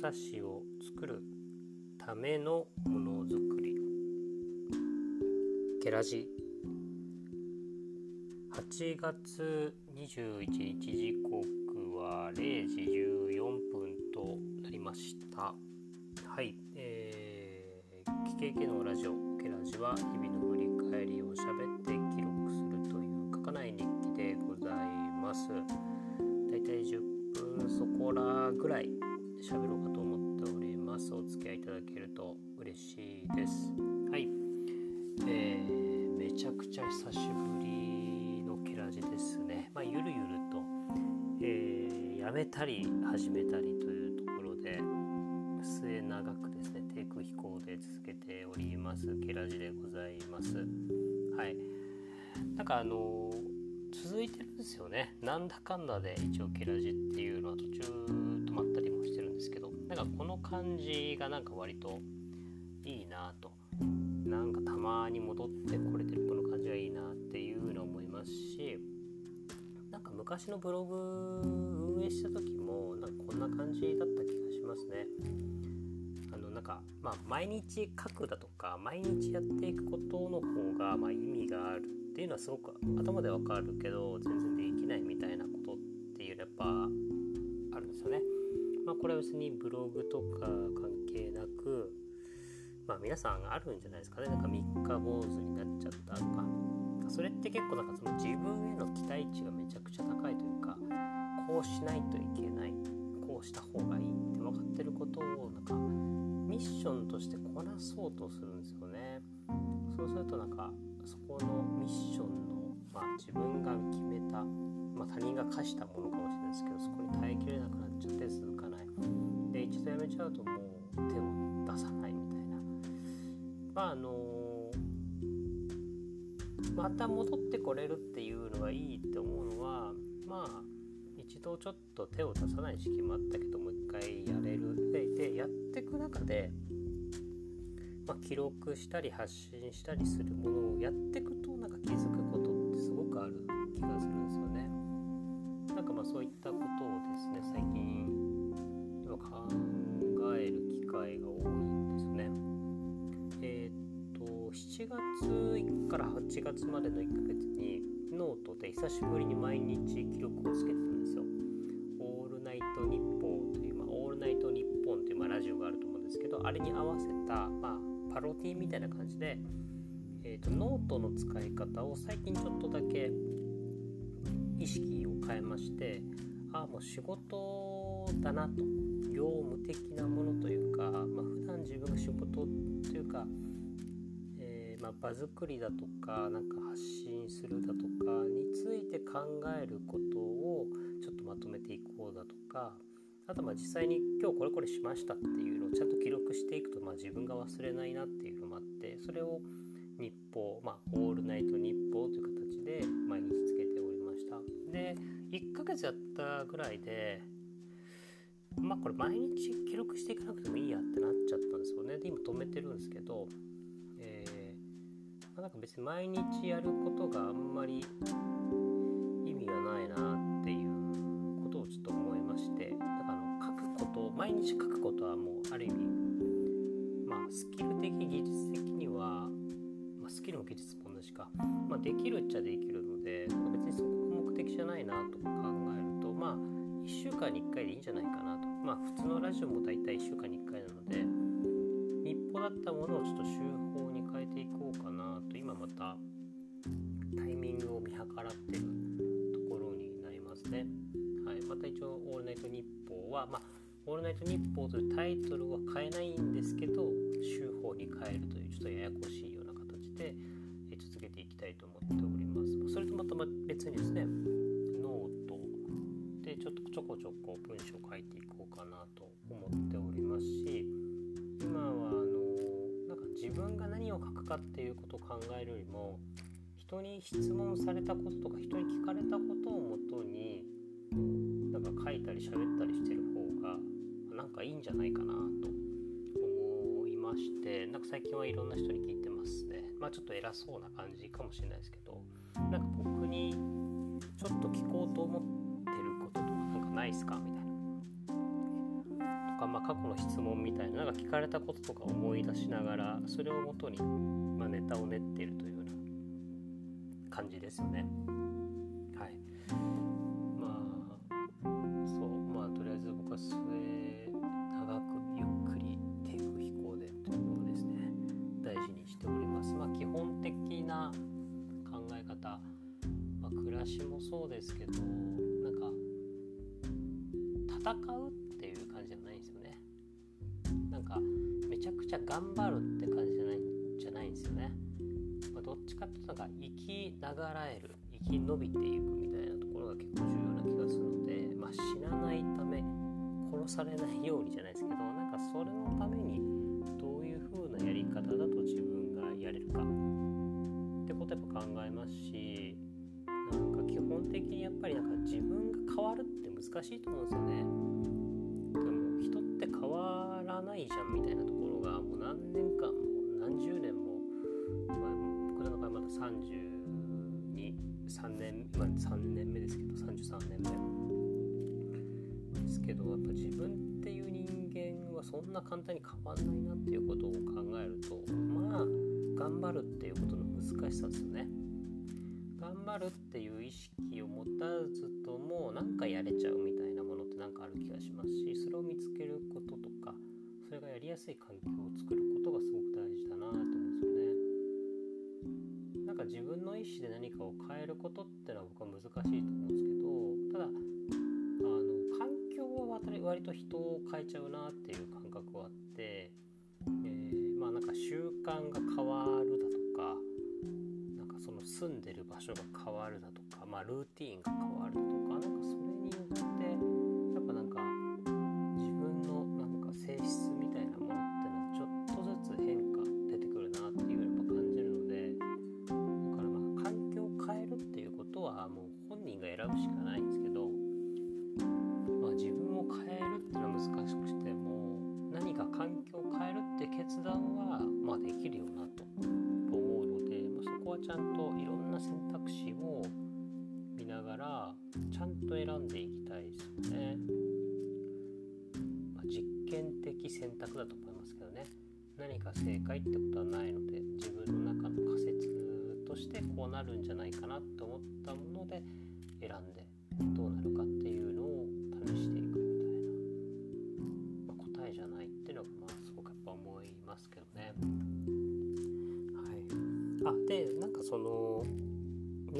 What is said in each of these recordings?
冊子を作るためのものづくり。ケラジ。8月21日時刻は0時14分となりました。はいえー、KKK のラジオ。ケラジは日々の振り返りをしゃべって記録するという書かない日記でございます。だいたい10分そこらぐらい喋ろうかますお付き合いいただけると嬉しいです。はい。えー、めちゃくちゃ久しぶりのケラジですね。まあゆるゆると、えー、やめたり始めたりというところで末長くですね低空飛行で続けておりますケラジでございます。はい。なんかあの続いてるんですよね。なんだかんだで一応ケラジっていうのは途中なんかこの感じがなんか割といいなと。なんかたまに戻ってこれてるこの感じがいいなっていうのを思いますしなんか昔のブログ運営した時もなんかこんな感じだった気がしますね。あのなんかまあ毎日書くだとか毎日やっていくことの方がま意味があるっていうのはすごく頭でわかるけど全然できないみたいなことっていうのはやっぱあるんですよね。まあこれは別にブログとか関係なくまあ皆さんあるんじゃないですかね。なんか三日坊主になっちゃったとか。それって結構なんかその自分への期待値がめちゃくちゃ高いというかこうしないといけないこうした方がいいって分かってることをなんかミッションとしてこなそうとするんですよね。そうするとなんかそこのミッションの、まあ、自分が決めた、まあ、他人が課したものかもしれないですけどそこに耐えきれなくなっちゃって続かないで一度やめちゃうともう手を出さないみたいなまああのまた戻ってこれるっていうのがいいって思うのはまあ一度ちょっと手を出さない時期もあったけどもう一回やれるででやっていく中で、まあ、記録したり発信したりするものをやっていくとなんか気づくことってすごくある気がするんですよね。なんかまあそういったことをですね最近考える機会が多いんですね。えっ、と7月から8月までの1ヶ月にノートで久しぶりに毎日記録をつけてたんですよ。オールナイトニッポンという、まあ、オールナイトニッポンという、まあ、ラジオがあると思うんですけどあれに合わせた、まあ、パロディみたいな感じで、えーと、ノートの使い方を最近ちょっとだけ意識を変えましてああもう仕事だなと業務的なものというか、まあ、普段自分が仕事というかえまあ、場作りだとかなんか発信するだとかについて考えることをちょっとまとめていこうだとかあとまあ実際に今日これこれしましたっていうのをちゃんと記録していくとまあ自分が忘れないなっていうのもあってそれを日報まあオールナイト日報という形で毎日つけておりました。で1ヶ月やったぐらいでまあこれ毎日記録していかなくてもいいやってなっちゃったんですよね。で今止めてるんですけどえまなんか別に毎日やることがあんまり意味がないなっていうことをちょっと思いましてだからあの書くこと毎日書くことはもうある意味まあスキル的技術的には、まあ、スキルも技術も同じか、まあ、できるっちゃできるので別にそこが目的じゃないなとか考えるとまあ1週間に1回でいいんじゃないかなとまあ普通のラジオも大体1週間に1回なので日報だったものをちょっと週報に変えていこうかなと今またタイミングを見計らってるところになりますね。はい、また一応「オールナイトニッポーは」まあ「オールナイトニッポー」というタイトルは変えないんですけど週報に変えるというちょっとややこしいような形で続けていきたいと思っております。それとまた別にですねちょっとちょこちょこ文章を書いていこうかなと思っておりますし今はあのなんか自分が何を書くかっていうことを考えるよりも人に質問されたこととか人に聞かれたことをもとになんか書いたり喋ったりしてる方がなんかいいんじゃないかなと思いましてなんか最近はいろんな人に聞いてますね。まあちょっと偉そうな感じかもしれないですけどなんか僕にちょっと聞こうと思ってこととかなんかないっすかみたいなとか、まあ、過去の質問みたいななんか聞かれたこととか思い出しながらそれをもとに、まあ、ネタを練っているというような感じですよね。はい。まあそうまあとりあえず僕は末長くゆっくり低空飛行でというのをですね大事にしております。まあ基本的な考え方、まあ、暮らしもそうですけど戦うっていう感じじゃないんですよね。なんかめちゃくちゃ頑張るって感じじゃないじゃないんですよね、まあ、どっちかっていうとなんか生きながらえる生き延びていくみたいなところが結構重要な気がするので、まあ、死なないため殺されないようにじゃないですけどなんかそれのためにどういう風なやり方だと自分がやれるか。ってことやっぱ考えますしなんか基本的にやっぱりなんか自分が変わるって難しいと思うんですよねでも人って変わらないじゃんみたいなところがもう何年間も何十年も、まあ、僕らの場合まだ32 3年今3年目ですけど33年目ですけどやっぱ自分っていう人間はそんな簡単に変わんないなっていうことを考えるとまあ頑張るっていうことの難しさですよね。張るっていう意識を持たずとも何かやれちゃうみたいなものって何かある気がしますしそれを見つけることとかそれがやりやすい環境を作ることがすごく大事だなと思うんですよね。なんか自分の意思で何かを変えることってのは僕は難しいと思うんですけどただあの環境は割と人を変えちゃうなっていう感覚はあって、えー、まあなんか習慣が変わる住んでる場所が変わるだとか、まあ、ルーティーンが変わるだとかなんかそうと選んでいきたいですよね。まあ、実験的選択だと思いますけどね何か正解ってことはないので自分の中の仮説としてこうなるんじゃないかなと思ったもので選んでどうなるかっ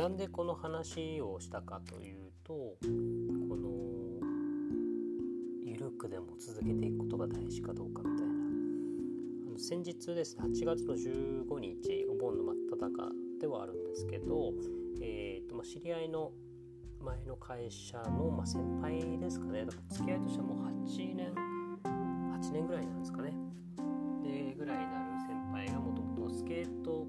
なんでこの話をしたかというとこの緩くでも続けていくことが大事かどうかみたいな。先日ですね8月の15日お盆の真っ只中ではあるんですけど、えーとま、知り合いの前の会社の、ま、先輩ですかね。だから付き合いとしてはもう8年8年ぐらいなんですかね。でぐらいになる先輩がもともとスケート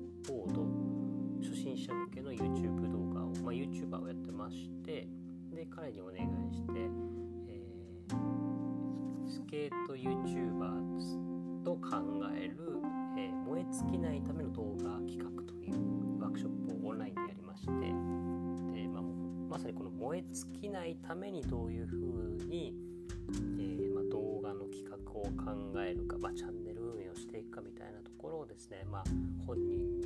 まあ、YouTuber をやってましてで彼にお願いして、えー、スケート YouTuber と考える、えー、燃え尽きないための動画企画というワークショップをオンラインでやりましてで、まあ、まさにこの燃え尽きないためにどういうふうに、えーまあ、動画の企画を考えるか、まあ、チャンネル運営をしていくかみたいなところをですね、まあ、本人に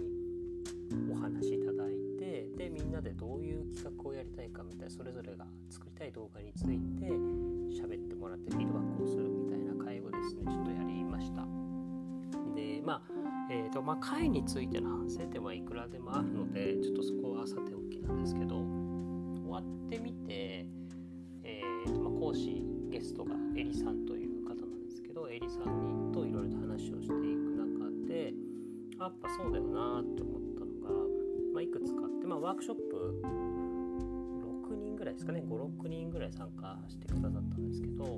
それぞれが作りたい動画について喋ってもらってフィードバックをするみたいな会をですねちょっとやりました。でまあえーとまあ、会についての反省点はいくらでもあるのでちょっとそこはさておきなんですけど終わってみて、えーとまあ、講師ゲストがエリさんという方なんですけどエリさんにといろいろと話をしていく中でやっぱそうだよなって思ったのが、まあ、いくつかあって、まあ、ワークショップぐらいですかね56人ぐらい参加してくださったんですけどやっ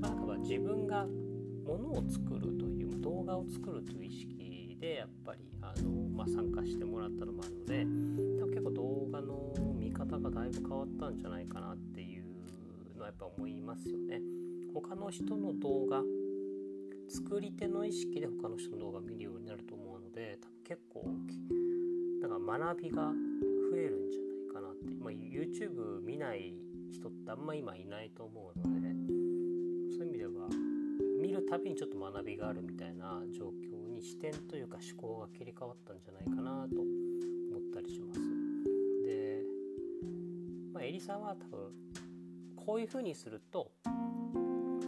ぱなんか自分がものを作るという動画を作るという意識でやっぱりあの、まあ、参加してもらったのもあるので多分結構動画の見方がだいぶ変わったんじゃないかなっていうのはやっぱ思いますよね。他の人の動画作り手の意識で他の人の動画を見るようになると思うので多分結構なんか学びが YouTube 見ない人ってあんま今いないと思うのでそういう意味では見るたびにちょっと学びがあるみたいな状況に視点というか思考が切り替わったんじゃないかなと思ったりします。で、まあ、エリさんは多分こういうふうにすると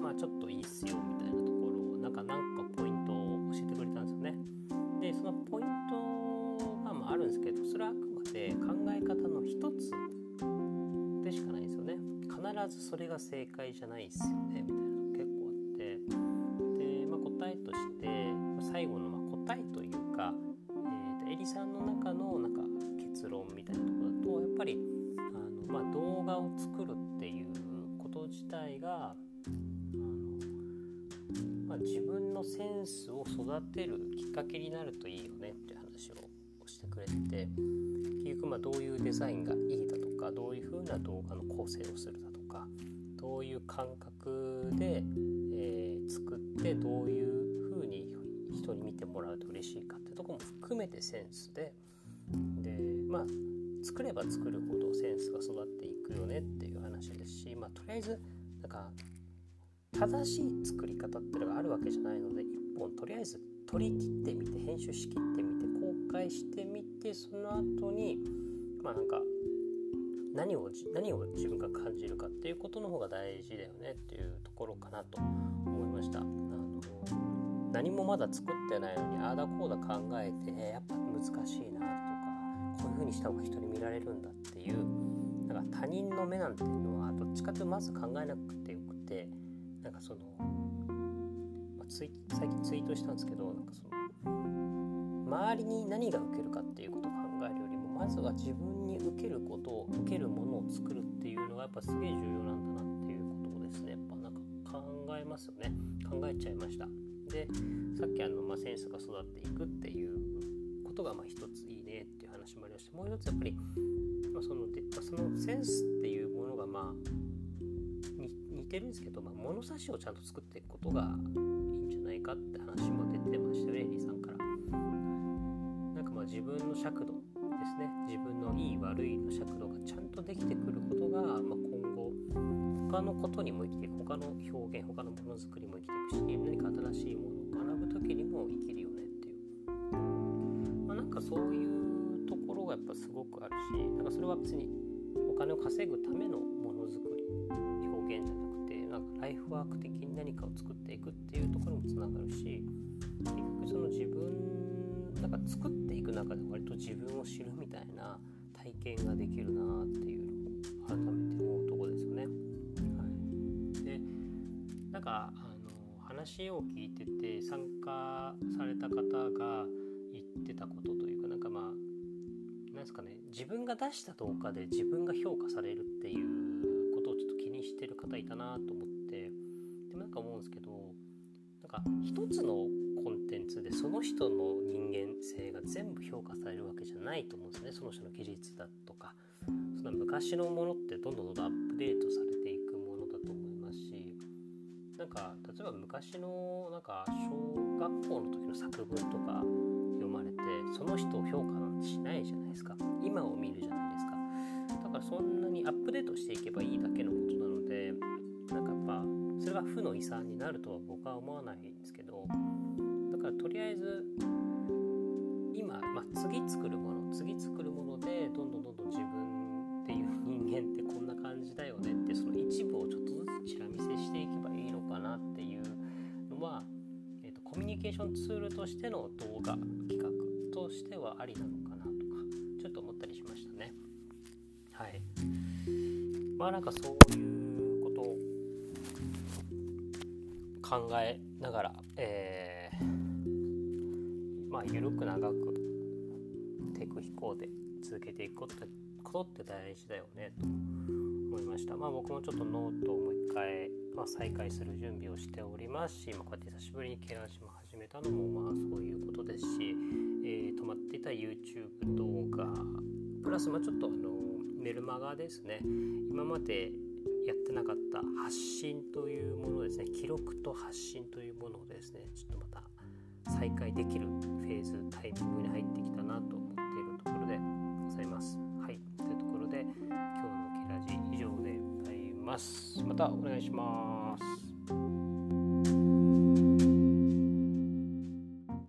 まあちょっといいっすよみたいなところをなんかなんかポイントを教えてくれたんですよね。でそのポイントがまああるんですけどそれはあくまで考え方の一つずそれが正解じゃないですよねみたいなのが結構あって。で、まあ、答えとして最後のま答えというか、えー、エリさんの中のなんか結論みたいなところだとやっぱりあの、まあ、動画を作るっていうこと自体がまあ、自分のセンスを育てるきっかけになるといいよねって話をしてくれて結局まあどういうデザインがいいだとかどういう風な動画の構成をするだとかどういう感覚で、えー、作ってどういう風に人に見てもらうと嬉しいかってとこも含めてセンスででまあ作れば作るほどセンスが育っていくよねっていう話ですし、まあ、とりあえずなんか正しい作り方っていうのがあるわけじゃないので1本とりあえず取り切ってみて編集しきってみて公開してみてその後にまあなんか何を何を自分が感じるかっていうことの方が大事だよねっていうところかなと思いました。あの何もまだ作ってないのにああだこうだ考えてやっぱ難しいなとかこういう風にした方が人に見られるんだっていうなんか他人の目なんていうのはどっちかというとまず考えなくてよくてなんかその、まあ、最近ツイートしたんですけどなんかその周りに何が受けるかっていうことを考えるよりもまずは自分に受けることを受けるものを作るっていうのがやっぱすげえ重要なんだなっていうことをですね。やっぱなんか考えますよね。考えちゃいました。でさっきあの、まあ、センスが育っていくっていうことがまあ一ついいねっていう話もありましてもう一つやっぱり、まあ、そのでそのセンスっていうものがまあ似てるんですけど、まあ、物差しをちゃんと作っていくことがいいんじゃないかって話も出てましたよねリーさんから。なんかまあ自分の尺度ですね。自分のいい悪いの尺度がちゃんとできてくることが、まあ、今後他のことにも生きていく他の表現他のものづくりも生きていくし何か新しいものを学ぶ時にも生きるよねっていう、まあ、なんかそういうところがやっぱすごくあるしなんかそれは別にお金を稼ぐためのものづくり表現じゃなくてなんかライフワーク的に何かを作っていくっていうところにもつながるし結局その自分なんか作ってく中で割と自分を知るみたいな体験ができるなっていうのを改めて思うとこですよね。はい、でなんかあの話を聞いてて参加された方が言ってたことというかなんかまあなんですかね自分が出した動画で自分が評価されるっていうことをちょっと気にしてる方いたなと思ってでもなんか思うんですけどなんか一つのコンテンツでその人の人間性が全部評価されるわけじゃないと思うんですね。その人の技術だとかその昔のものってどんどんどんどんアップデートされていくものだと思いますしなんか例えば昔のなんか小学校の時の作文とか読まれてその人を評価なんてしないじゃないですか。今を見るじゃないですか。だからそんなにアップデートしていけばいいだけのことなのでなんかやっぱそれが負の遺産になるとは僕は思わないんですけどからとりあえず今、まあ、次作るもの次作るものでどんどんどんどん自分っていう人間ってこんな感じだよねってその一部をちょっとずつチラ見せしていけばいいのかなっていうのは、えーと、コミュニケーションツールとしての動画企画としてはありなのかなとかちょっと思ったりしましたね。はい。まあなんかそういうことを考えながら、えー、あ緩く長く低空飛行で続けていくことってことって大事だよねと思いました。まあ僕もちょっとノートをもう一回、まあ、再開する準備をしておりますし、まあ、こうやって久しぶりにケラジも始めたのもまあそういうことですし、えー、止まっていた YouTube 動画プラスまあちょっとあのメルマガですね。今までやってなかった発信というものですね。記録と発信というものをですね。ちょっとまた再開できるフェーズタイミングに入ってきたなと思っているところでございます。はい。というところで今日のケラジ以上でございます。またお願いします。